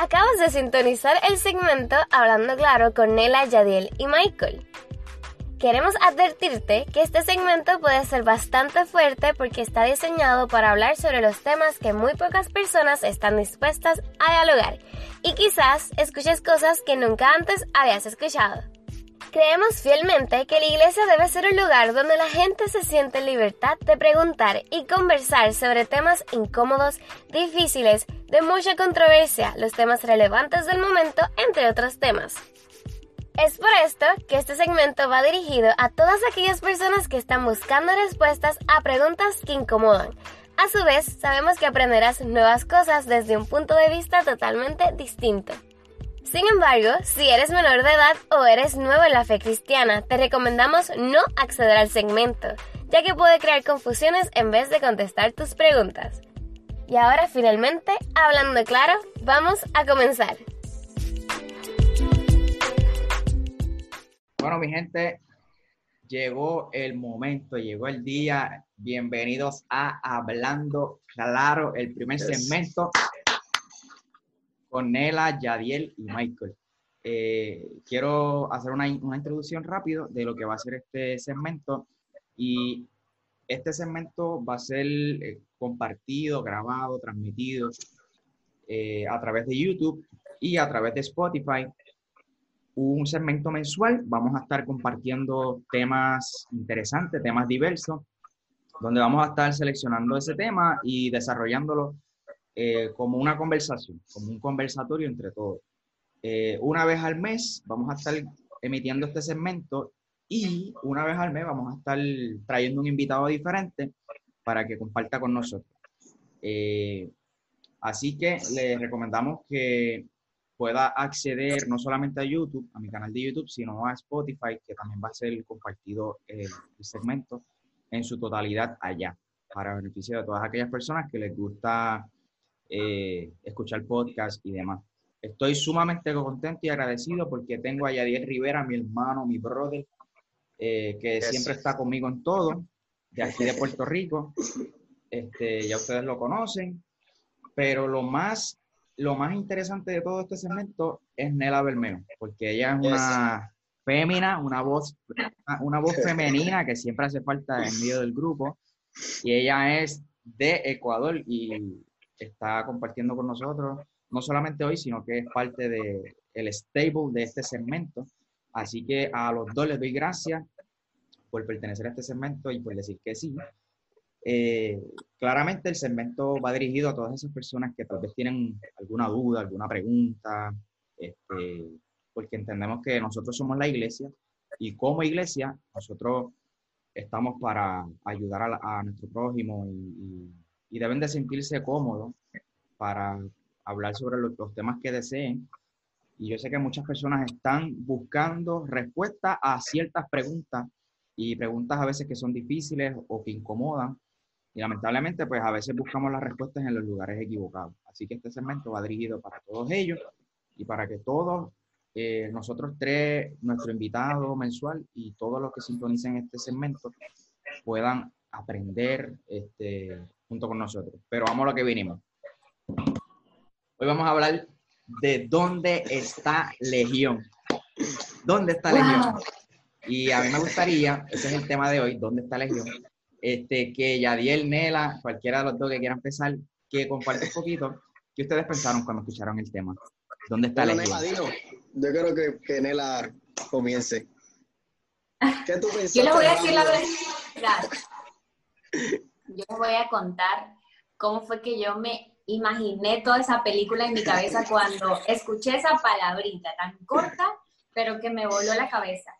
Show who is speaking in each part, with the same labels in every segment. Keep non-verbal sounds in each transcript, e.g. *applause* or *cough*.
Speaker 1: Acabas de sintonizar el segmento Hablando Claro con Nela, Yadiel y Michael. Queremos advertirte que este segmento puede ser bastante fuerte porque está diseñado para hablar sobre los temas que muy pocas personas están dispuestas a dialogar y quizás escuches cosas que nunca antes habías escuchado. Creemos fielmente que la iglesia debe ser un lugar donde la gente se siente en libertad de preguntar y conversar sobre temas incómodos, difíciles, de mucha controversia, los temas relevantes del momento, entre otros temas. Es por esto que este segmento va dirigido a todas aquellas personas que están buscando respuestas a preguntas que incomodan. A su vez, sabemos que aprenderás nuevas cosas desde un punto de vista totalmente distinto. Sin embargo, si eres menor de edad o eres nuevo en la fe cristiana, te recomendamos no acceder al segmento, ya que puede crear confusiones en vez de contestar tus preguntas. Y ahora finalmente, hablando claro, vamos a comenzar.
Speaker 2: Bueno, mi gente, llegó el momento, llegó el día. Bienvenidos a Hablando Claro, el primer segmento con Nela, Yadiel y Michael. Eh, quiero hacer una, introducción rápido de lo que va a ser este segmento y este segmento va a ser eh, compartido, grabado, transmitido eh, a través de YouTube y a través de Spotify. Un segmento mensual, vamos a estar compartiendo temas interesantes, temas diversos, donde vamos a estar seleccionando ese tema y desarrollándolo eh, como una conversación, como un conversatorio entre todos. Eh, una vez al mes vamos a estar emitiendo este segmento y una vez al mes vamos a estar trayendo un invitado diferente para que comparta con nosotros. Eh, así que les recomendamos que pueda acceder no solamente a YouTube, a mi canal de YouTube, sino a Spotify, que también va a ser compartido el segmento en su totalidad allá, para beneficio de todas aquellas personas que les gusta eh, escuchar podcast y demás. Estoy sumamente contento y agradecido porque tengo a Yadier Rivera, mi hermano, mi brother, eh, que siempre está conmigo en todo, de aquí de Puerto Rico. Este, ya ustedes lo conocen, pero lo más, lo más interesante de todo este segmento es Nela Bermeo, porque ella es una fémina, una voz, una voz *laughs* femenina que siempre hace falta en medio del grupo, y ella es de Ecuador y está compartiendo con nosotros, no solamente hoy, sino que es parte del el stable de este segmento. Así que a los dos les doy gracias por pertenecer a este segmento y por decir que sí. Eh, claramente el segmento va dirigido a todas esas personas que tal vez tienen alguna duda, alguna pregunta, este, porque entendemos que nosotros somos la iglesia y como iglesia nosotros estamos para ayudar a, nuestro prójimo y y deben de sentirse cómodos para hablar sobre los, temas que deseen. Y yo sé que muchas personas están buscando respuestas a ciertas preguntas y preguntas a veces que son difíciles o que incomodan. Y lamentablemente, pues a veces buscamos las respuestas en los lugares equivocados. Así que este segmento va dirigido para todos ellos y para que todos, eh, nosotros tres, nuestro invitado mensual y todos los que sintonicen este segmento puedan aprender este, junto con nosotros. Pero vamos a lo que vinimos. Hoy vamos a hablar de dónde está Legión. ¿Dónde está Legión? Y a mí me gustaría, ese es el tema de hoy, ¿dónde está Legión? Este, que Yadiel, Nela, cualquiera de los dos que quieran empezar, que comparte un poquito qué ustedes pensaron cuando escucharon el tema. ¿Dónde está Legión?
Speaker 3: yo creo que, que Nela comience.
Speaker 4: ¿Qué tú pensás? Yo le voy a decir la verdad yo les voy a contar cómo fue que yo me imaginé toda esa película en mi cabeza *laughs* cuando escuché esa palabrita tan corta, pero que me voló la cabeza.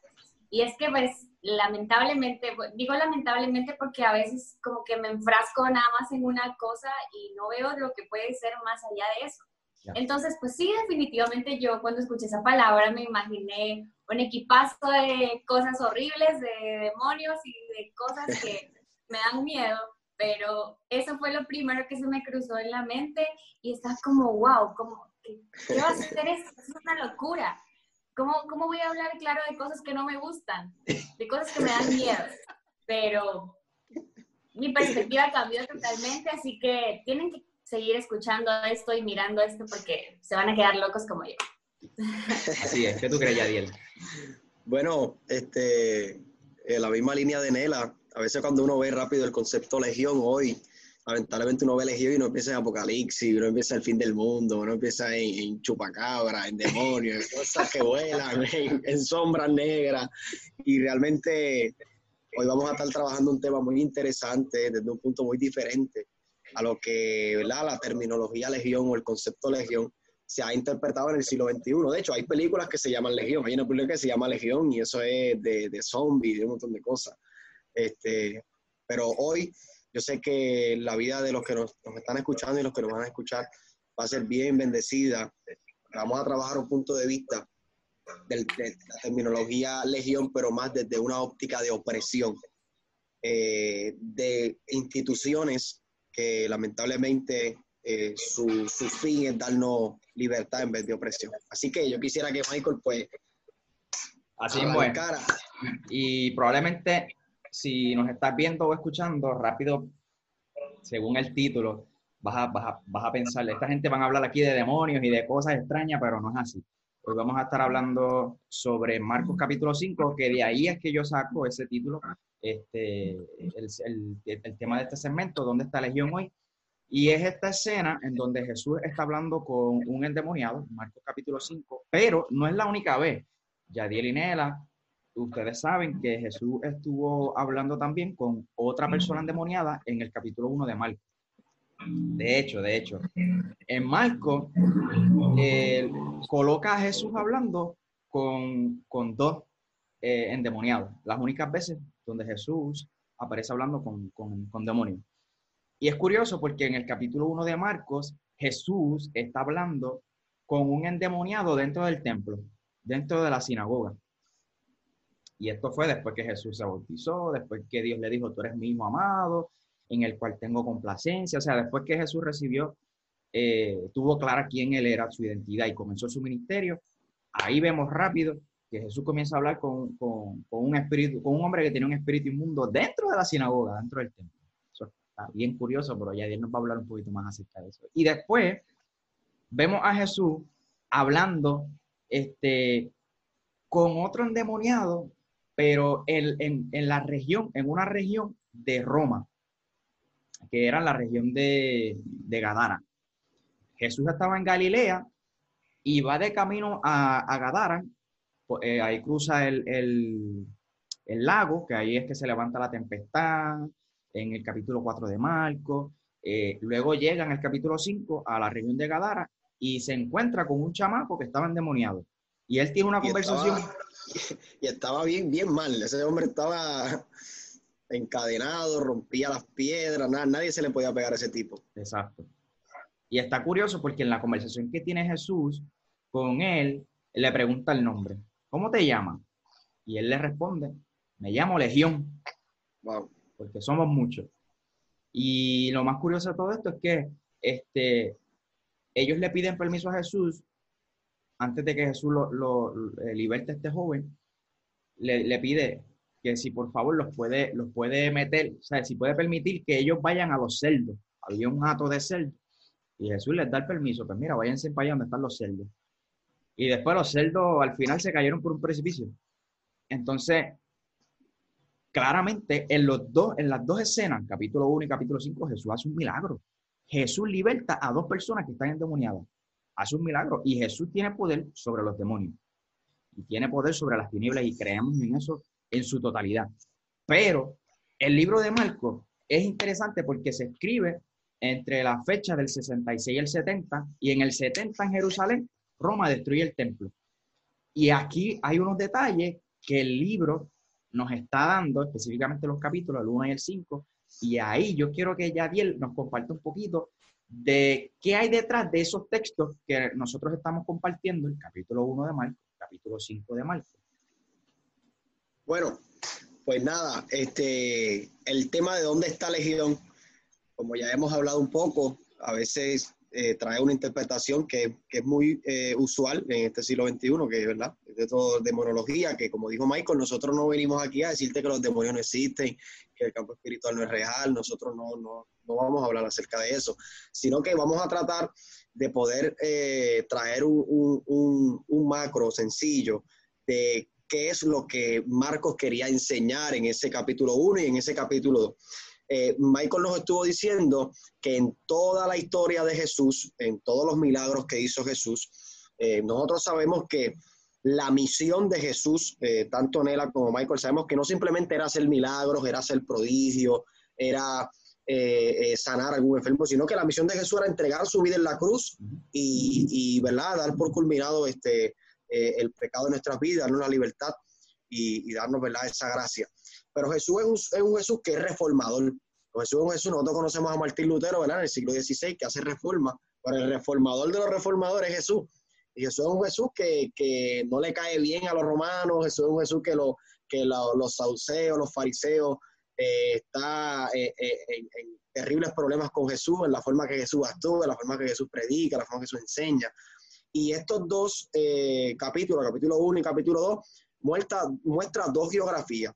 Speaker 4: Y es que pues lamentablemente, digo lamentablemente porque a veces como que me enfrasco nada más en una cosa y no veo lo que puede ser más allá de eso. Entonces, pues sí, definitivamente yo cuando escuché esa palabra me imaginé un equipazo de cosas horribles, de demonios y de cosas que *laughs* me dan miedo, pero eso fue lo primero que se me cruzó en la mente y estás como, wow, como, ¿qué, va a hacer esto? Es una locura. ¿Cómo, ¿Cómo voy a hablar, claro, de cosas que no me gustan? De cosas que me dan miedo. Pero mi perspectiva cambió totalmente, así que tienen que seguir escuchando esto y mirando esto porque se van a quedar locos como yo.
Speaker 2: Así es, ¿qué tú crees, Yadiel?
Speaker 3: Bueno, este, en la misma línea de Nela, a veces cuando uno ve rápido el concepto legión hoy, lamentablemente uno ve legión y no empieza en apocalipsis, uno empieza el fin del mundo, uno empieza en, chupacabra, en demonios, en cosas que vuelan, *laughs* en, sombras negras. Y realmente hoy vamos a estar trabajando un tema muy interesante desde un punto muy diferente a lo que la terminología legión o el concepto legión se ha interpretado en el siglo XXI. De hecho, hay películas que se llaman Legión. Hay una película que se llama Legión y eso es de, de zombies, de un montón de cosas. Este, pero hoy yo sé que la vida de los que nos, están escuchando y los que nos van a escuchar va a ser bien bendecida. Vamos a trabajar un punto de vista de la terminología legión, pero más desde una óptica de opresión, eh, de instituciones que lamentablemente eh, su, su, fin es darnos libertad en vez de opresión. Así que yo quisiera que Michael, pues,
Speaker 2: así es. Cara. Y probablemente si nos estás viendo o escuchando, rápido, según el título, vas a, vas a, vas a pensar, esta gente van a hablar aquí de demonios y de cosas extrañas, pero no es así. Hoy vamos a estar hablando sobre Marcos capítulo 5, que de ahí es que yo saco ese título, este, el, el, el tema de este segmento, ¿dónde está Legión hoy? Y es esta escena en donde Jesús está hablando con un endemoniado, Marcos capítulo 5, pero no es la única vez. Yadiel y ustedes saben que Jesús estuvo hablando también con otra persona endemoniada en el capítulo 1 de Marcos. De hecho, de hecho, en Marcos coloca a Jesús hablando con, dos eh, endemoniados, las únicas veces donde Jesús aparece hablando con, con, con demonios. Y es curioso porque en el capítulo 1 de Marcos, Jesús está hablando con un endemoniado dentro del templo, dentro de la sinagoga. Y esto fue después que Jesús se bautizó, después que Dios le dijo, tú eres mi amado, en el cual tengo complacencia. O sea, después que Jesús recibió, eh, tuvo clara quién él era, su identidad y comenzó su ministerio, ahí vemos rápido que Jesús comienza a hablar con, con, un espíritu, con un hombre que tiene un espíritu inmundo dentro de la sinagoga, dentro del templo bien curioso, pero ya Dios nos va a hablar un poquito más acerca de eso. Y después vemos a Jesús hablando este, con otro endemoniado, pero en, en, la región, en una región de Roma, que era la región de, de Gadara. Jesús estaba en Galilea y va de camino a, a Gadara, pues, eh, ahí cruza el, el, el, lago, que ahí es que se levanta la tempestad, en el capítulo 4 de Marco. Eh, luego llega en el capítulo 5 a la región de Gadara y se encuentra con un chamaco que estaba endemoniado. Y él tiene una conversación. *laughs*
Speaker 3: y estaba bien, bien mal. Ese hombre estaba encadenado, rompía las piedras, nada, nadie se le podía pegar a ese tipo.
Speaker 2: Exacto. Y está curioso porque en la conversación que tiene Jesús con él, él le pregunta el nombre. ¿Cómo te llamas? Y él le responde, me llamo Legión. Wow porque somos muchos. Y lo más curioso de todo esto es que este, ellos le piden permiso a Jesús, antes de que Jesús lo, eh, liberte a este joven, le, pide que si por favor los puede, los puede meter, o sea, si puede permitir que ellos vayan a los celdos. Había un hato de cerdos. Y Jesús les da el permiso, pues mira, váyanse para allá donde están los celdos. Y después los celdos al final se cayeron por un precipicio. Entonces, claramente en, los dos, en las dos escenas, capítulo 1 y capítulo 5, Jesús hace un milagro. Jesús liberta a dos personas que están endemoniadas. Hace un milagro. Y Jesús tiene poder sobre los demonios. Y tiene poder sobre las tinieblas y creemos en eso en su totalidad. Pero el libro de Marcos es interesante porque se escribe entre la fecha del 66 y el 70, y en el 70 en Jerusalén, Roma destruye el templo. Y aquí hay unos detalles que el libro nos está dando específicamente los capítulos, el 1 y el 5, y ahí yo quiero que Yadiel nos comparte un poquito de qué hay detrás de esos textos que nosotros estamos compartiendo, el capítulo 1 de Marco, el capítulo 5 de Marco.
Speaker 3: Bueno, pues nada, este, el tema de dónde está Legión, como ya hemos hablado un poco, a veces eh, trae una interpretación que, es muy eh, usual en este siglo XXI, que es verdad, es de todo demonología, que como dijo Michael, nosotros no venimos aquí a decirte que los demonios no existen, que el campo espiritual no es real, nosotros no, no, no vamos a hablar acerca de eso, sino que vamos a tratar de poder eh, traer un, un, un macro sencillo de qué es lo que Marcos quería enseñar en ese capítulo 1 y en ese capítulo 2. Eh, Michael nos estuvo diciendo que en toda la historia de Jesús, en todos los milagros que hizo Jesús, eh, nosotros sabemos que la misión de Jesús, eh, tanto Nela como Michael, sabemos que no simplemente era hacer milagros, era hacer prodigio, era sanar a algún enfermo, sino que la misión de Jesús era entregar su vida en la cruz y, ¿verdad? dar por culminado este, el pecado de nuestras vidas, darnos la libertad y, y darnos ¿verdad? esa gracia. Pero Jesús es un, Jesús que es reformador. Jesús es un Jesús, nosotros conocemos a Martín Lutero, ¿verdad? En el siglo XVI, que hace reforma. Pero el reformador de los reformadores es Jesús. Y Jesús es un Jesús que, no le cae bien a los romanos, Jesús es un Jesús que, que los sauceos, los fariseos, eh, está eh, eh, en, terribles problemas con Jesús, en la forma que Jesús actúa, en la forma que Jesús predica, en la forma que Jesús enseña. Y estos dos capítulos, capítulo 1 y capítulo 2, muestra, muestra dos geografías.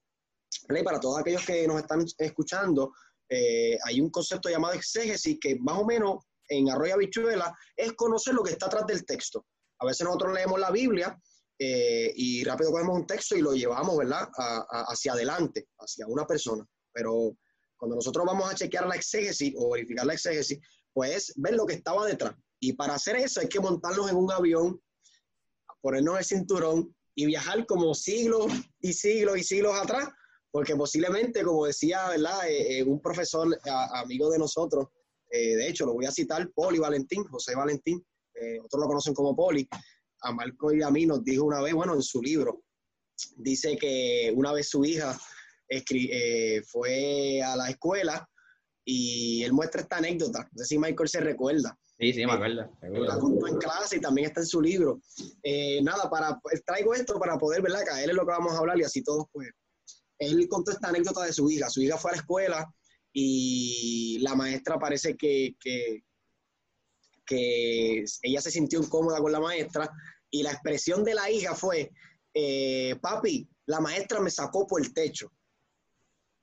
Speaker 3: Para todos aquellos que nos están escuchando, eh, hay un concepto llamado exégesis que más o menos en Arroyo Bichuela es conocer lo que está atrás del texto. A veces nosotros leemos la Biblia eh, y rápido cogemos un texto y lo llevamos, ¿verdad?, hacia adelante, hacia una persona. Pero cuando nosotros vamos a chequear la exégesis o verificar la exégesis, pues ver lo que estaba detrás. Y para hacer eso hay que montarnos en un avión, ponernos el cinturón y viajar como siglos y siglos y siglos atrás porque posiblemente, como decía, ¿verdad? Eh, eh, un profesor amigo de nosotros, eh, de hecho, lo voy a citar, Poli Valentín, José Valentín, otros lo conocen como Poli, a Marco y a mí nos dijo una vez, bueno, en su libro, dice que una vez su hija fue a la escuela y él muestra esta anécdota, no sé si Michael se recuerda.
Speaker 2: Sí, sí, me acuerdo.
Speaker 3: La contó en clase y también está en su libro. nada, para, traigo esto para poder, ¿verdad? Caer en lo que vamos a hablar y así todos, pues, él contó esta anécdota de su hija. Su hija fue a la escuela y la maestra parece que, que, ella se sintió incómoda con la maestra y la expresión de la hija fue, eh, papi, la maestra me sacó por el techo.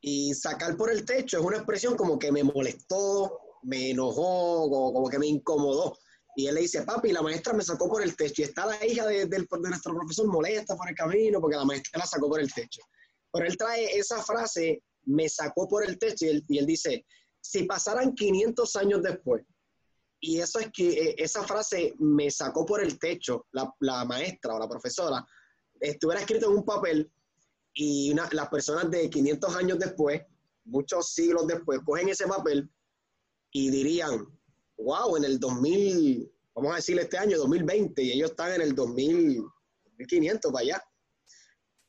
Speaker 3: Y sacar por el techo es una expresión como que me molestó, me enojó, como, que me incomodó. Y él le dice, papi, la maestra me sacó por el techo. Y está la hija de, de nuestro profesor molesta por el camino porque la maestra la sacó por el techo. Pero él trae esa frase, me sacó por el techo, y él, dice, si pasaran 500 años después, y eso es que eh, esa frase me sacó por el techo, la, maestra o la profesora, estuviera escrito en un papel y las personas de 500 años después, muchos siglos después, cogen ese papel y dirían, wow, en el 2000, vamos a decir este año, 2020, y ellos están en el 2000, 2500 para allá,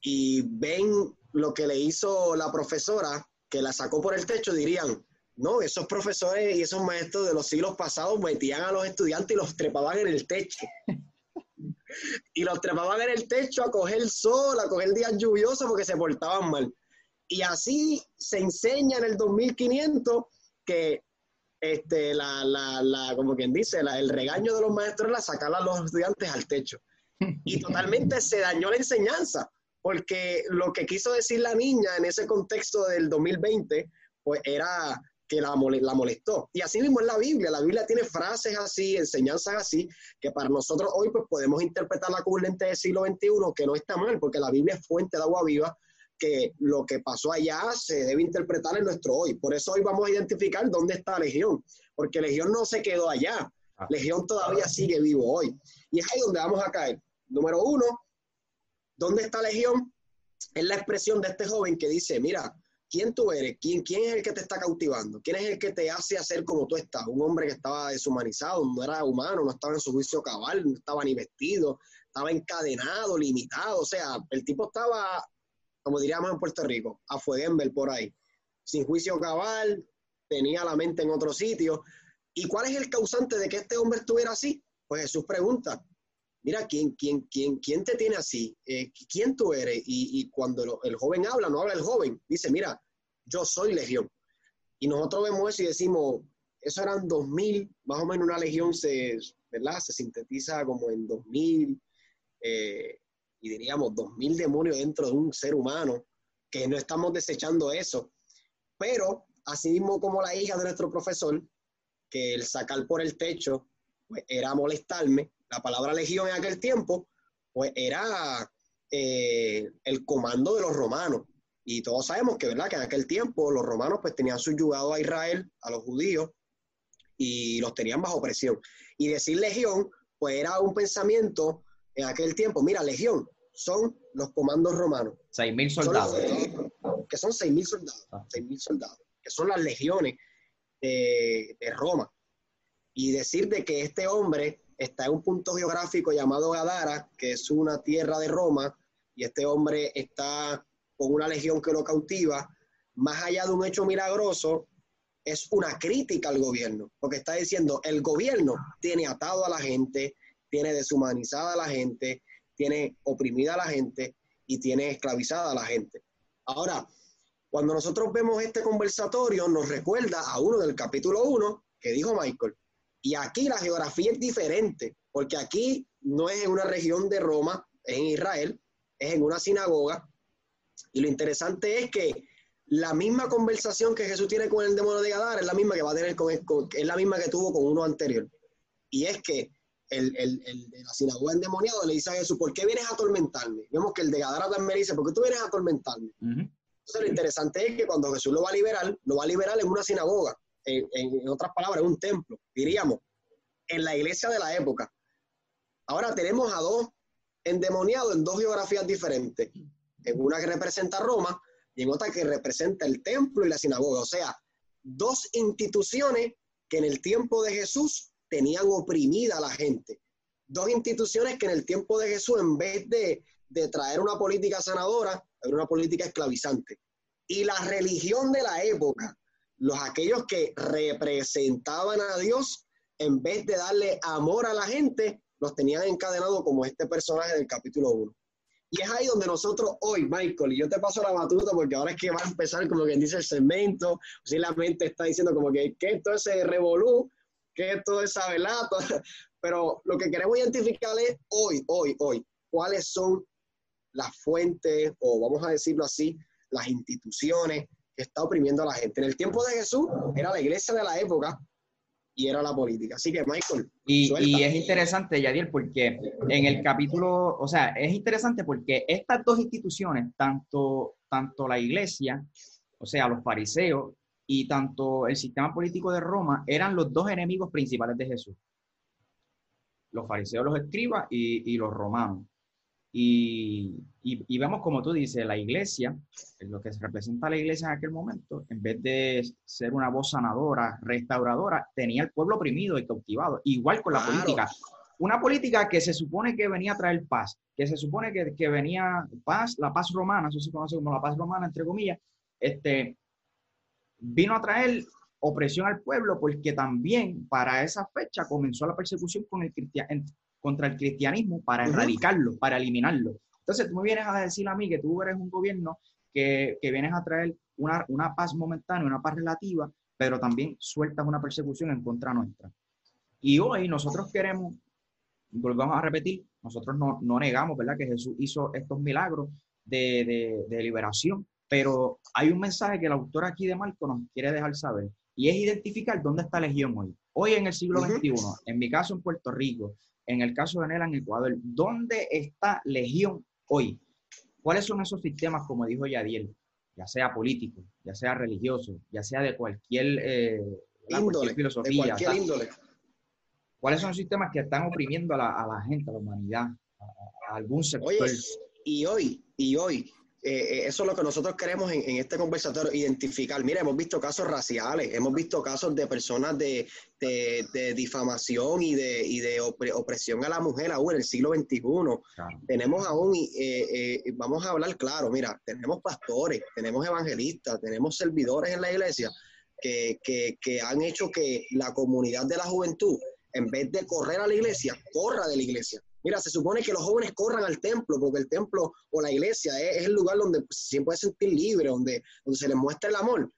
Speaker 3: y ven lo que le hizo la profesora, que la sacó por el techo, dirían, no, esos profesores y esos maestros de los siglos pasados metían a los estudiantes y los trepaban en el techo. *laughs* y los trepaban en el techo a coger sol, a coger días lluviosos porque se portaban mal. Y así se enseña en el 2500 que, este, la, la, la como quien dice, el regaño de los maestros era sacar a los estudiantes al techo. Y totalmente se dañó la enseñanza porque lo que quiso decir la niña en ese contexto del 2020, pues era que la, molestó. Y así mismo en la Biblia, la Biblia tiene frases así, enseñanzas así, que para nosotros hoy pues podemos interpretarla como un lente del siglo XXI, que no está mal, porque la Biblia es fuente de agua viva, que lo que pasó allá se debe interpretar en nuestro hoy. Por eso hoy vamos a identificar dónde está Legión, porque Legión no se quedó allá, ah. Legión todavía sigue vivo hoy. Y es ahí donde vamos a caer. Número uno, ¿Dónde está Legión? Es la expresión de este joven que dice, mira, ¿quién tú eres? ¿Quién, ¿Quién es el que te está cautivando? ¿Quién es el que te hace hacer como tú estás? Un hombre que estaba deshumanizado, no era humano, no estaba en su juicio cabal, no estaba ni vestido, estaba encadenado, limitado. O sea, el tipo estaba, como diríamos en Puerto Rico, a Fueguembel por ahí, sin juicio cabal, tenía la mente en otro sitio. ¿Y cuál es el causante de que este hombre estuviera así? Pues Jesús pregunta, mira, ¿quién, quién, quién, quién te tiene así? Eh, ¿Quién tú eres? Y, cuando el joven habla, no habla el joven, dice, mira, yo soy legión. Y nosotros vemos eso y decimos, eso eran 2000, más o menos una legión se, ¿verdad? se sintetiza como en 2000, eh, y diríamos 2000 demonios dentro de un ser humano, que no estamos desechando eso. Pero, así mismo como la hija de nuestro profesor, que el sacar por el techo pues, era molestarme, la palabra legión en aquel tiempo, pues era eh, el comando de los romanos. Y todos sabemos que, ¿verdad? que en aquel tiempo los romanos pues tenían subyugado a Israel, a los judíos, y los tenían bajo presión. Y decir legión, pues era un pensamiento en aquel tiempo. Mira, legión son los comandos romanos.
Speaker 2: Seis mil soldados.
Speaker 3: que son seis mil soldados. Ah. Seis mil soldados. Que son las legiones de, de Roma. Y decir de que este hombre está en un punto geográfico llamado Gadara, que es una tierra de Roma, y este hombre está con una legión que lo cautiva, más allá de un hecho milagroso, es una crítica al gobierno, porque está diciendo, el gobierno tiene atado a la gente, tiene deshumanizada a la gente, tiene oprimida a la gente y tiene esclavizada a la gente. Ahora, cuando nosotros vemos este conversatorio, nos recuerda a uno del capítulo 1 que dijo Michael. Y aquí la geografía es diferente, porque aquí no es en una región de Roma, es en Israel, es en una sinagoga. Y lo interesante es que la misma conversación que Jesús tiene con el demonio de Gadara es la misma que va a tener con, es la misma que tuvo con uno anterior. Y es que el, el, el, de la sinagoga endemoniado le dice a Jesús, ¿por qué vienes a atormentarme? Vemos que el de Gadara también dice, ¿por qué tú vienes a atormentarme? Entonces lo interesante es que cuando Jesús lo va a liberar, lo va a liberar en una sinagoga, en, en otras palabras, un templo, diríamos, en la iglesia de la época. Ahora tenemos a dos endemoniados en dos geografías diferentes. En una que representa Roma y en otra que representa el templo y la sinagoga. O sea, dos instituciones que en el tiempo de Jesús tenían oprimida a la gente. Dos instituciones que en el tiempo de Jesús, en vez de, traer una política sanadora, era una política esclavizante. Y la religión de la época, los aquellos que representaban a Dios, en vez de darle amor a la gente, los tenían encadenados como este personaje del capítulo 1. Y es ahí donde nosotros hoy, Michael, y yo te paso la batuta porque ahora es que va a empezar como quien dice el segmento, si la mente está diciendo como que, ¿qué es todo ese revolú? ¿Qué es todo esa velada? *laughs* Pero lo que queremos identificar es hoy, hoy, hoy, cuáles son las fuentes, o vamos a decirlo así, las instituciones que está oprimiendo a la gente. En el tiempo de Jesús era la iglesia de la época, y era la política. Así que, Michael.
Speaker 2: Y, y, es interesante, Yadiel, porque en el capítulo, o sea, es interesante porque estas dos instituciones, tanto, tanto la iglesia, o sea, los fariseos, y tanto el sistema político de Roma, eran los dos enemigos principales de Jesús. Los fariseos, los escribas y, y los romanos. Y, y, vemos, como tú dices, la iglesia, lo que representa la iglesia en aquel momento, en vez de ser una voz sanadora, restauradora, tenía el pueblo oprimido y cautivado. Igual con la política. Una política que se supone que venía a traer paz, que se supone que, que venía paz, la paz romana, eso se conoce como la paz romana, entre comillas, este, vino a traer opresión al pueblo porque también para esa fecha comenzó la persecución con el cristianismo contra el cristianismo para erradicarlo, para eliminarlo. Entonces tú me vienes a decir a mí que tú eres un gobierno que, que vienes a traer una, una, paz momentánea, una paz relativa, pero también sueltas una persecución en contra nuestra. Y hoy nosotros queremos, volvamos a repetir, nosotros no, no negamos, ¿verdad?, que Jesús hizo estos milagros de, de, de liberación, pero hay un mensaje que el autor aquí de Marco nos quiere dejar saber, y es identificar dónde está Legión hoy. Hoy en el siglo XXI, en mi caso en Puerto Rico, en el caso de Nela en Ecuador, ¿dónde está Legión hoy? ¿Cuáles son esos sistemas, como dijo Yadiel, ya sea político, ya sea religioso, ya sea de cualquier, eh, filosofía? cualquier índole. ¿Cuáles son los sistemas que están oprimiendo a la, gente, a la humanidad, a, algún sector?
Speaker 3: y hoy, y hoy, eh, eh, eso es lo que nosotros queremos en, este conversatorio, identificar. Mira, hemos visto casos raciales, hemos visto casos de personas de, difamación y de, y de opresión a la mujer aún en el siglo XXI. Tenemos aún, eh, vamos a hablar claro, mira, tenemos pastores, tenemos evangelistas, tenemos servidores en la iglesia que, que han hecho que la comunidad de la juventud, en vez de correr a la iglesia, corra de la iglesia. Mira, se supone que los jóvenes corran al templo, porque el templo o la iglesia es, el lugar donde se puede sentir libre, donde, donde se les muestra el amor.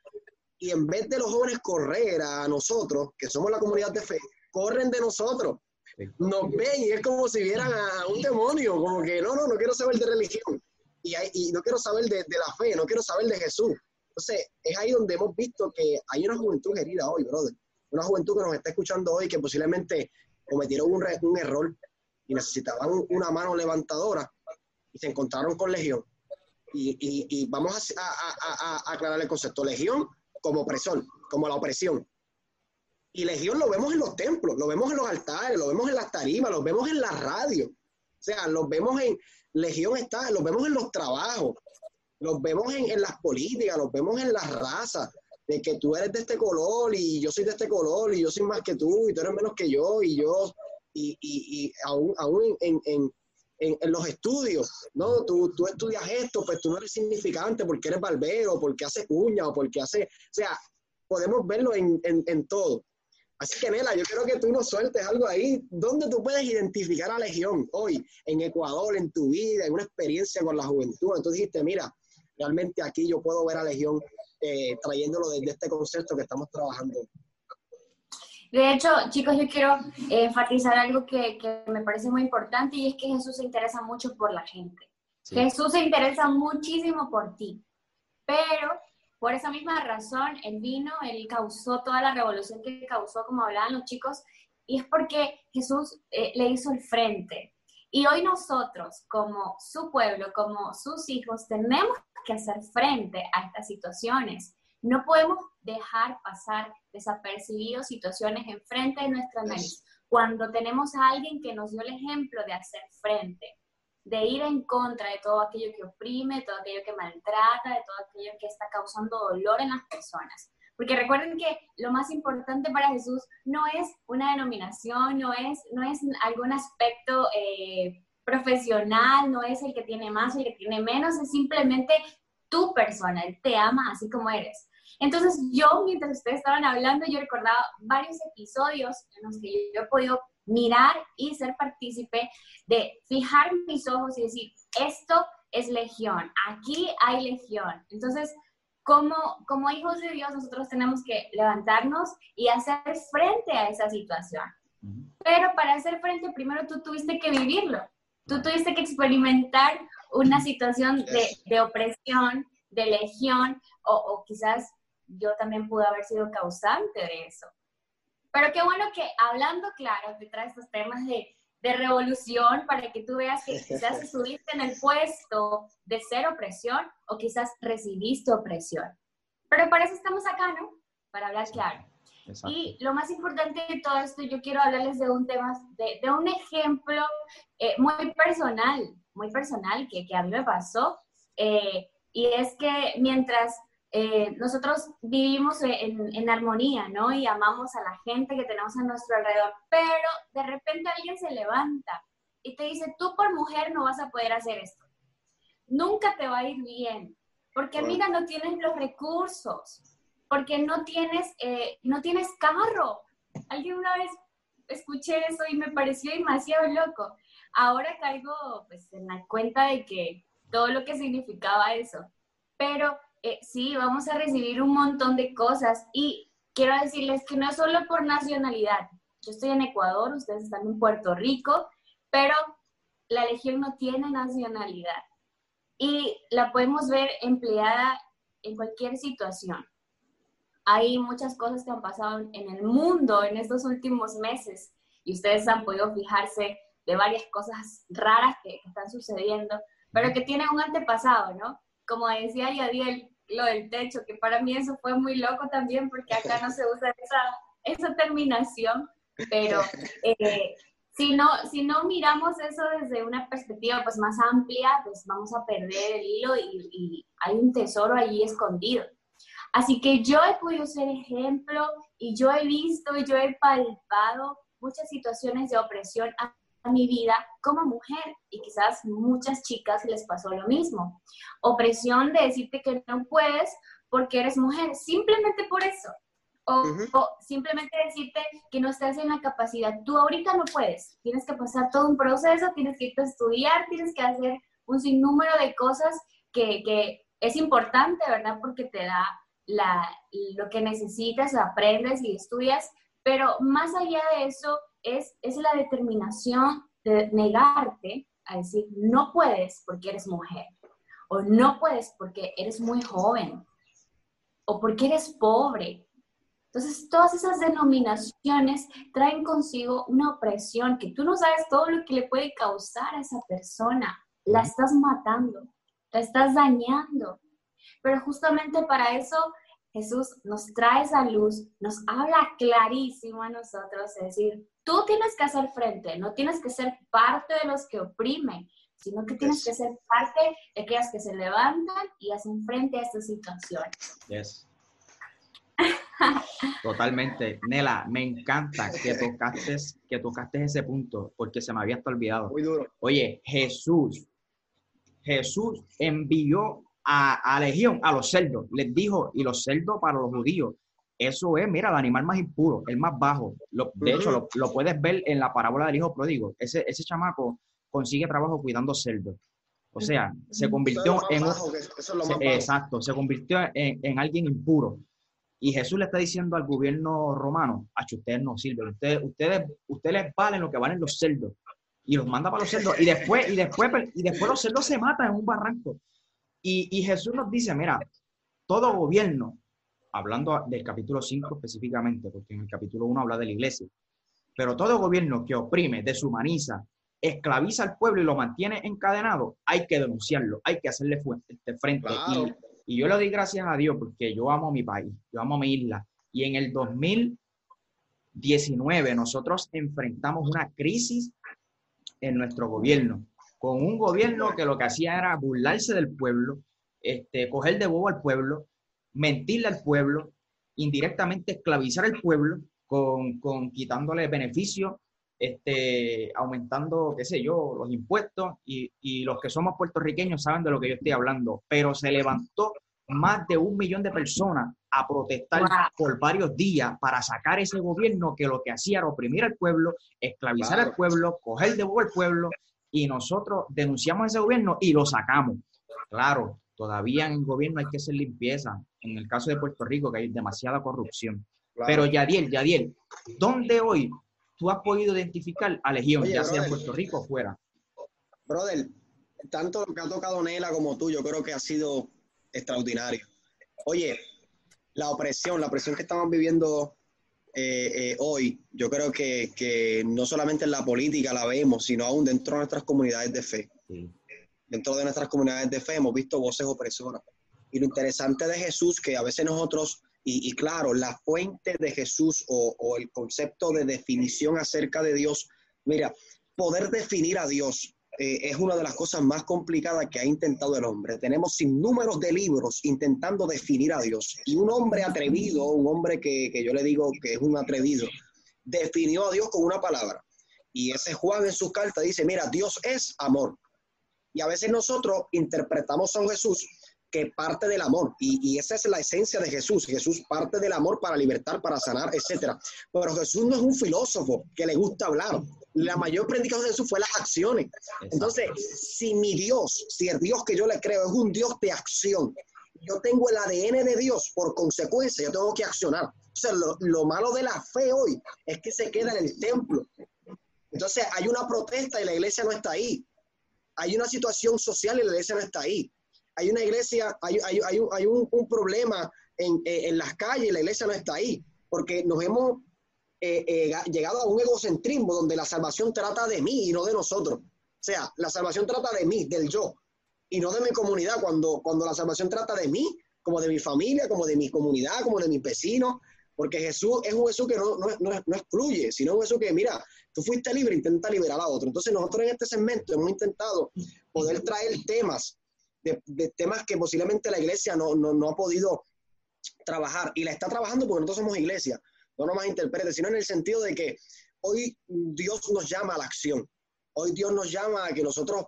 Speaker 3: Y en vez de los jóvenes correr a nosotros, que somos la comunidad de fe, corren de nosotros. Nos ven y es como si vieran a un demonio, como que no, no, no quiero saber de religión. Y, y no quiero saber de, de, la fe, no quiero saber de Jesús. Entonces, es ahí donde hemos visto que hay una juventud herida hoy, brother. Una juventud que nos está escuchando hoy que posiblemente cometieron un, un error y necesitaban una mano levantadora y se encontraron con Legión. Y, y, y vamos a, aclarar el concepto. Legión como opresor, como la opresión. Y Legión lo vemos en los templos, lo vemos en los altares, lo vemos en las tarimas, lo vemos en la radio. O sea, los vemos en, Legión está, los vemos en los trabajos, los vemos en, en las políticas, los vemos en las razas, de que tú eres de este color y yo soy de este color y yo soy más que tú y tú eres menos que yo y yo, y, y, y aún, aún en, en, en, en, los estudios, ¿no? Tú, tú estudias esto, pues tú no eres significante porque eres barbero, porque hace cuña o porque hace, o sea, podemos verlo en, en todo. Así que, Nela, yo quiero que tú nos sueltes algo ahí. ¿Dónde tú puedes identificar a Legión hoy? En Ecuador, en tu vida, en una experiencia con la juventud. Entonces dijiste, mira, realmente aquí yo puedo ver a Legión eh, trayéndolo desde este concepto que estamos trabajando.
Speaker 4: De hecho, chicos, yo quiero eh, enfatizar algo que, que, me parece muy importante y es que Jesús se interesa mucho por la gente. Sí. Jesús se interesa muchísimo por ti, pero por esa misma razón, Él vino, Él causó toda la revolución que causó, como hablaban los chicos, y es porque Jesús eh, le hizo el frente. Y hoy nosotros, como su pueblo, como sus hijos, tenemos que hacer frente a estas situaciones. No podemos dejar pasar desapercibidos situaciones enfrente de nuestra nariz. Cuando tenemos a alguien que nos dio el ejemplo de hacer frente, de ir en contra de todo aquello que oprime, todo aquello que maltrata, de todo aquello que está causando dolor en las personas. Porque recuerden que lo más importante para Jesús no es una denominación, no es, no es algún aspecto eh, profesional, no es el que tiene más, el que tiene menos, es simplemente tu persona, Él te ama así como eres. Entonces yo, mientras ustedes estaban hablando, yo recordaba varios episodios en los que yo he podido mirar y ser partícipe de fijar mis ojos y decir, esto es legión, aquí hay legión. Entonces, como, como hijos de Dios, nosotros tenemos que levantarnos y hacer frente a esa situación. Pero para hacer frente, primero tú tuviste que vivirlo. Tú tuviste que experimentar una situación de, de opresión, de legión, o, o quizás yo también pude haber sido causante de eso. Pero qué bueno que hablando claro te trae estos temas de, de revolución para que tú veas que quizás *laughs* estuviste en el puesto de ser opresión o quizás recibiste opresión. Pero para eso estamos acá, ¿no? Para hablar claro. Exacto. Y lo más importante de todo esto, yo quiero hablarles de un tema, de, de un ejemplo eh, muy personal, muy personal que, que, a mí me pasó. Eh, y es que mientras eh, nosotros vivimos en, en, armonía, ¿no? Y amamos a la gente que tenemos a nuestro alrededor, pero de repente alguien se levanta y te dice, tú por mujer no vas a poder hacer esto. Nunca te va a ir bien, porque mira, no tienes los recursos, porque no tienes, eh, no tienes carro. Alguien una vez escuché eso y me pareció demasiado loco. Ahora caigo pues, en la cuenta de que todo lo que significaba eso. Pero eh, sí, vamos a recibir un montón de cosas y quiero decirles que no es solo por nacionalidad. Yo estoy en Ecuador, ustedes están en Puerto Rico, pero la Legión no tiene nacionalidad y la podemos ver empleada en cualquier situación. Hay muchas cosas que han pasado en el mundo en estos últimos meses y ustedes han podido fijarse de varias cosas raras que, están sucediendo, pero que tienen un antepasado, ¿no? Como decía Yadiel, lo del techo, que para mí eso fue muy loco también porque acá no se usa esa, esa terminación, pero *laughs* eh, si, no, si no miramos eso desde una perspectiva pues más amplia, pues vamos a perder el hilo y, y hay un tesoro allí escondido. Así que yo he podido ser ejemplo y yo he visto y yo he palpado muchas situaciones de opresión a mi vida como mujer y quizás muchas chicas les pasó lo mismo. Opresión de decirte que no puedes porque eres mujer, simplemente por eso. O, uh -huh. o, simplemente decirte que no estás en la capacidad. Tú ahorita no puedes. Tienes que pasar todo un proceso, tienes que irte a estudiar, tienes que hacer un sinnúmero de cosas que, que es importante, ¿verdad? Porque te da lo que necesitas, aprendes y estudias, pero más allá de eso es, es la determinación de negarte a decir, no puedes porque eres mujer, o no puedes porque eres muy joven, o porque eres pobre. Entonces, todas esas denominaciones traen consigo una opresión que tú no sabes todo lo que le puede causar a esa persona. La estás matando, la estás dañando. Pero justamente para eso Jesús nos trae esa luz, nos habla clarísimo a nosotros, es decir, tú tienes que hacer frente, no tienes que ser parte de los que oprimen, sino que tienes que ser parte de aquellas que se levantan y hacen frente a esta situación.
Speaker 2: Yes. Totalmente. Nela, me encanta que tocaste, que tocaste ese punto, porque se me había hasta olvidado.
Speaker 3: Muy duro.
Speaker 2: Oye, Jesús, Jesús envió a, a Legión, a los cerdos. Les dijo, y los cerdos para los judíos, eso es, mira, el animal más impuro, el más bajo. de hecho, lo, puedes ver en la parábola del hijo pródigo. Ese, ese chamaco consigue trabajo cuidando cerdos. O sea, se convirtió en... exacto, se convirtió en, alguien impuro. Y Jesús le está diciendo al gobierno romano, a ustedes no sirven, ustedes, ustedes, ustedes valen lo que valen los cerdos. Y los manda para los cerdos. Y después, y después, y después los cerdos se matan en un barranco. Y, Jesús nos dice, mira, todo gobierno, hablando del capítulo 5 específicamente, porque en el capítulo 1 habla de la iglesia, pero todo gobierno que oprime, deshumaniza, esclaviza al pueblo y lo mantiene encadenado, hay que denunciarlo, hay que hacerle este, frente. Y, yo le doy gracias a Dios porque yo amo mi país, yo amo mi isla. Y en el 2019 nosotros enfrentamos una crisis en nuestro gobierno con un gobierno que lo que hacía era burlarse del pueblo, este, coger de bobo al pueblo, mentirle al pueblo, indirectamente esclavizar al pueblo con, con quitándole beneficios, este, aumentando, qué sé yo, los impuestos y, y, los que somos puertorriqueños saben de lo que yo estoy hablando, pero se levantó más de un millón de personas a protestar por varios días para sacar ese gobierno que lo que hacía era oprimir al pueblo, esclavizar al pueblo, coger de bobo al pueblo y nosotros denunciamos ese gobierno y lo sacamos. Claro, todavía en el gobierno hay que hacer limpieza. En el caso de Puerto Rico, que hay demasiada corrupción. Pero Yadiel, Yadiel, ¿dónde hoy tú has podido identificar a Legión, ya sea en Puerto Rico o fuera?
Speaker 3: Brother, tanto lo que ha tocado Nela como tú, yo creo que ha sido extraordinario. Oye, la opresión, la opresión que estamos viviendo eh, eh, hoy, yo creo que, no solamente en la política la vemos, sino aún dentro de nuestras comunidades de fe. Dentro de nuestras comunidades de fe hemos visto voces opresoras. Y lo interesante de Jesús, que a veces nosotros, y, claro, la fuente de Jesús o, el concepto de definición acerca de Dios, mira, poder definir a Dios eh, es una de las cosas más complicadas que ha intentado el hombre. Tenemos sin números de libros intentando definir a Dios. Y un hombre atrevido, un hombre que, que yo le digo que es un atrevido, definió a Dios con una palabra. Y ese Juan en su carta dice, mira, Dios es amor. Y a veces nosotros interpretamos a Jesús que parte del amor. Y, esa es la esencia de Jesús. Jesús parte del amor para libertar, para sanar, etc. Pero Jesús no es un filósofo que le gusta hablar la mayor predicación de Jesús fue las acciones. Entonces, si mi Dios, si el Dios que yo le creo es un Dios de acción, yo tengo el ADN de Dios, por consecuencia, yo tengo que accionar. O sea, lo, malo de la fe hoy es que se queda en el templo. Entonces, hay una protesta y la iglesia no está ahí. Hay una situación social y la iglesia no está ahí. Hay una iglesia, hay, hay, un, problema en, en las calles la iglesia no está ahí. Porque nos hemos eh, eh, llegado a un egocentrismo donde la salvación trata de mí y no de nosotros. O sea, la salvación trata de mí, del yo, y no de mi comunidad. Cuando, la salvación trata de mí, como de mi familia, como de mi comunidad, como de mis vecinos, porque Jesús es un Jesús que no, excluye, sino un Jesús que, mira, tú fuiste libre, intenta liberar a otro. Entonces nosotros en este segmento hemos intentado poder traer temas, de, de temas que posiblemente la iglesia no, no, no ha podido trabajar, y la está trabajando porque nosotros somos iglesia, no nomás interprete, sino en el sentido de que hoy Dios nos llama a la acción. Hoy Dios nos llama a que nosotros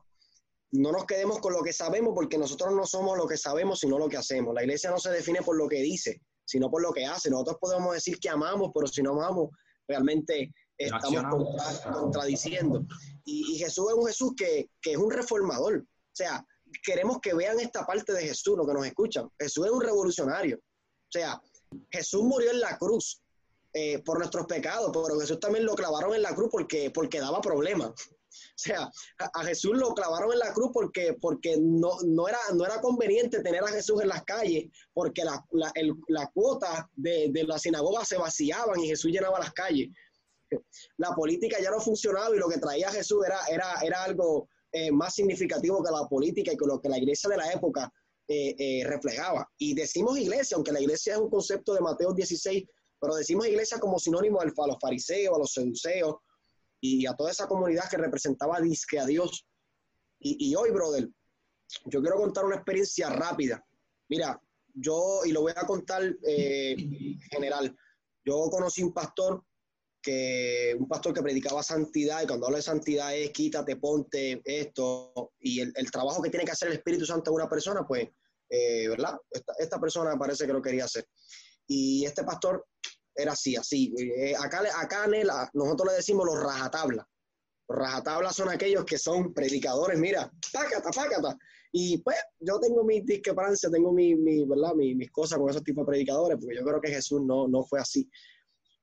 Speaker 3: no nos quedemos con lo que sabemos, porque nosotros no somos lo que sabemos, sino lo que hacemos. La iglesia no se define por lo que dice, sino por lo que hace. Nosotros podemos decir que amamos, pero si no amamos, realmente estamos contradiciendo. Y, Jesús es un Jesús que, que es un reformador. O sea, queremos que vean esta parte de Jesús, lo que nos escuchan. Jesús es un revolucionario. O sea, Jesús murió en la cruz eh, por nuestros pecados, pero Jesús también lo clavaron en la cruz porque, porque daba problemas. O sea, a, Jesús lo clavaron en la cruz porque, porque no, no, era, no era conveniente tener a Jesús en las calles, porque la, la, la cuota de, de la sinagoga se vaciaban y Jesús llenaba las calles. La política ya no funcionaba y lo que traía Jesús era, era, era algo eh, más significativo que la política y que lo que la iglesia de la época eh, eh, reflejaba. Y decimos iglesia, aunque la iglesia es un concepto de Mateo 16, pero decimos iglesia como sinónimo a los fariseos, a los seduceos y a toda esa comunidad que representaba disque a Dios. Y, hoy, brother, yo quiero contar una experiencia rápida. Mira, yo, y lo voy a contar general, yo conocí un pastor que un pastor que predicaba santidad, y cuando hablo de santidad es quítate, ponte esto, y el, trabajo que tiene que hacer el Espíritu Santo en una persona, pues, eh, ¿verdad? Esta, persona parece que lo quería hacer. Y este pastor era así, así. Eh, acá, acá en nosotros le decimos los rajatabla. Los rajatabla son aquellos que son predicadores, mira, pácata, pácata. Y pues yo tengo mis discrepancias, tengo mi, mi, ¿verdad? mis cosas con esos tipos de predicadores, porque yo creo que Jesús no, no fue así.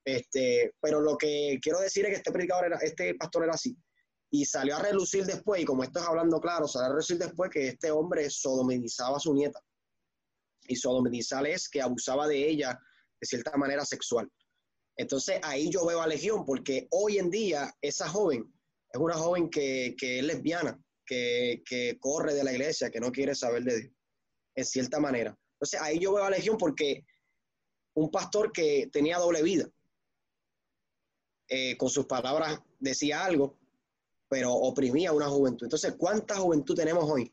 Speaker 3: Este, pero lo que quiero decir es que este predicador era, este pastor era así. Y salió a relucir después, y como esto es hablando claro, salió a relucir después que este hombre sodomizaba a su nieta. Y sodomizar es que abusaba de ella de cierta manera sexual. Entonces ahí yo veo a Legión, porque hoy en día esa joven es una joven que, que es lesbiana, que, que, corre de la iglesia, que no quiere saber de Dios, en cierta manera. Entonces ahí yo veo a Legión porque un pastor que tenía doble vida, eh, con sus palabras decía algo, pero oprimía a una juventud. Entonces, ¿cuánta juventud tenemos hoy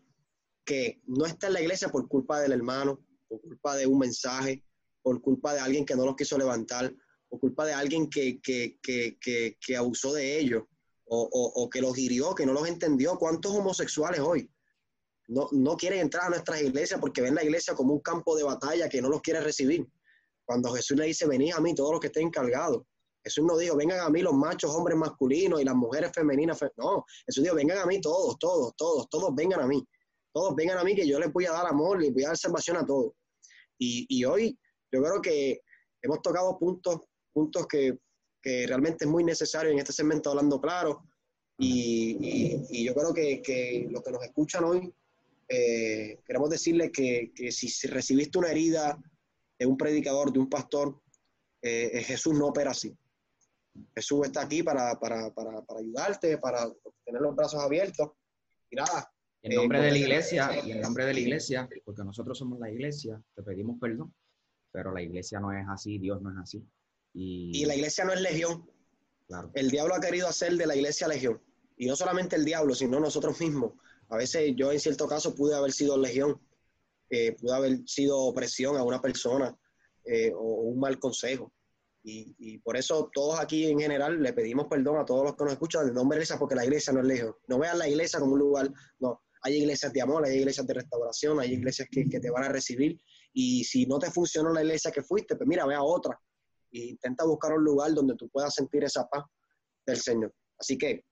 Speaker 3: que no está en la iglesia por culpa del hermano, por culpa de un mensaje, por culpa de alguien que no los quiso levantar, por culpa de alguien que, que, que, que abusó de ellos o, o, que los hirió, que no los entendió? ¿Cuántos homosexuales hoy no, no quieren entrar a nuestras iglesias porque ven la iglesia como un campo de batalla que no los quiere recibir? Cuando Jesús le dice, venid a mí todos los que estén encargados Jesús no dijo, vengan a mí los machos, hombres masculinos y las mujeres femeninas. no, Jesús dijo, vengan a mí todos, todos, todos, todos vengan a mí. Todos vengan a mí que yo les voy a dar amor, les voy a dar salvación a todos. Y, hoy yo creo que hemos tocado puntos, puntos que, realmente es muy necesario en este segmento hablando claro. Y, yo creo que, los que nos escuchan hoy, eh, queremos decirles que, si recibiste una herida de un predicador, de un pastor, eh, eh, Jesús no opera así. Jesús está aquí para, para, para, para ayudarte, para tener los brazos abiertos. Y nada.
Speaker 2: En nombre eh, de la iglesia, y en nombre de la iglesia, porque nosotros somos la iglesia, te pedimos perdón, pero la iglesia no es así, Dios no es así.
Speaker 3: Y, la iglesia no es legión. Claro. El diablo ha querido hacer de la iglesia legión. Y no solamente el diablo, sino nosotros mismos. A veces yo en cierto caso pude haber sido legión, eh, pude haber sido opresión a una persona eh, o un mal consejo. Y, por eso todos aquí en general le pedimos perdón a todos los que nos escuchan en nombre de iglesia, porque la iglesia no es lejos. No vean la iglesia como un lugar, no. Hay iglesias de amor, hay iglesias de restauración, hay iglesias que, te van a recibir. Y si no te funcionó la iglesia que fuiste, pues mira, ve a otra. E intenta buscar un lugar donde tú puedas sentir esa paz del Señor. Así que...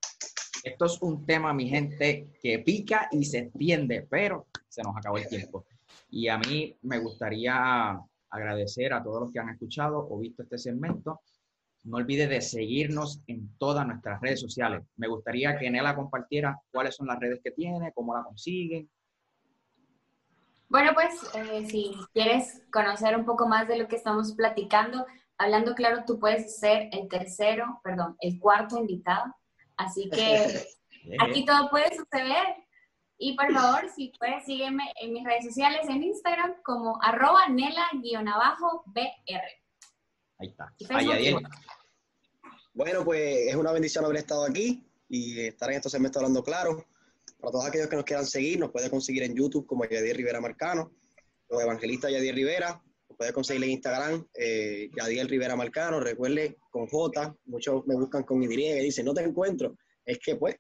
Speaker 2: Esto es un tema, mi gente, que pica y se extiende, pero se nos acabó el tiempo. Y a mí me gustaría agradecer a todos los que han escuchado o visto este segmento. No olvide de seguirnos en todas nuestras redes sociales. Me gustaría que Nela compartiera cuáles son las redes que tiene, cómo la consiguen.
Speaker 4: Bueno, pues eh, si quieres conocer un poco más de lo que estamos platicando, hablando claro, tú puedes ser el tercero, perdón, el cuarto invitado. Así que *laughs* aquí todo puede suceder. Y por favor, si puedes, sígueme en mis redes sociales, en Instagram, como arroba nela-br.
Speaker 3: Ahí está. Bueno, pues es una bendición haber estado aquí y estar en estos segmentos hablando claro. Para todos aquellos que nos quieran seguir, nos puede conseguir en YouTube como Yadier Rivera Marcano, los evangelistas Yadier Rivera, nos puede conseguir en Instagram eh, Yadier Rivera Marcano, recuerde con J, muchos me buscan con Y y dicen, no te encuentro. Es que pues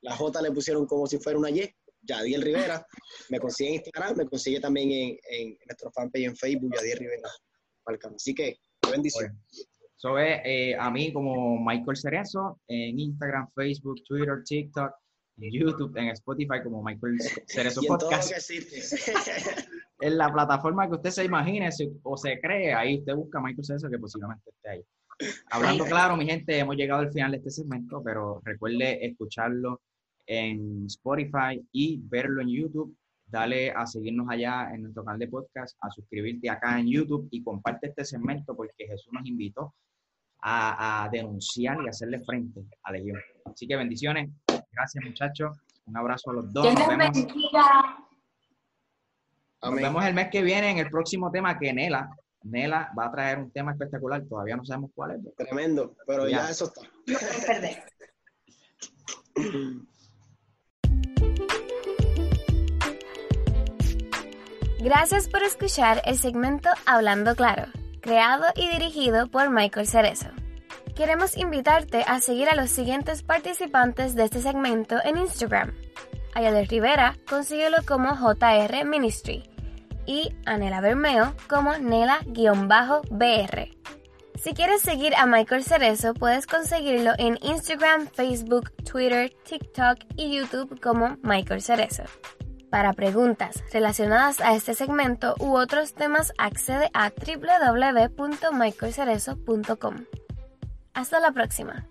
Speaker 3: la J le pusieron como si fuera una Y Yadiel Rivera. Me consigue en Instagram, me consigue también en, en nuestro fanpage en Facebook, Yadiel Rivera Así que, bendición.
Speaker 2: Eso es eh, a mí como Michael Cerezo en Instagram, Facebook, Twitter, TikTok. en YouTube, en Spotify como Michael Cerezo *laughs* Podcast. *laughs* en la plataforma que usted se imagine o se cree, ahí usted busca Michael Cerezo que posiblemente esté ahí. Hablando claro, mi gente, hemos llegado al final de este segmento, pero recuerde escucharlo en Spotify y verlo en YouTube. Dale a seguirnos allá en nuestro canal de podcast, a suscribirte acá en YouTube y comparte este segmento porque Jesús nos invitó a, denunciar y hacerle frente a Legión. Así que bendiciones. Gracias, muchachos. Un abrazo a los dos. Nos vemos. Nos vemos el mes que viene en el próximo tema que Nela. Nela va a traer un tema espectacular. Todavía no sabemos cuál es.
Speaker 3: Tremendo, pero ya, eso está. *laughs*
Speaker 1: Gracias por escuchar el segmento Hablando Claro, creado y dirigido por Michael Cerezo. Queremos invitarte a seguir a los siguientes participantes de este segmento en Instagram. Ayala Rivera, consíguelo como JR Ministry y Anela Bermeo como Nela-BR. Si quieres seguir a Michael Cerezo, puedes conseguirlo en Instagram, Facebook, Twitter, TikTok y YouTube como Michael Cerezo. Para preguntas relacionadas a este segmento u otros temas, accede a www.michaelcerezo.com. Hasta la próxima.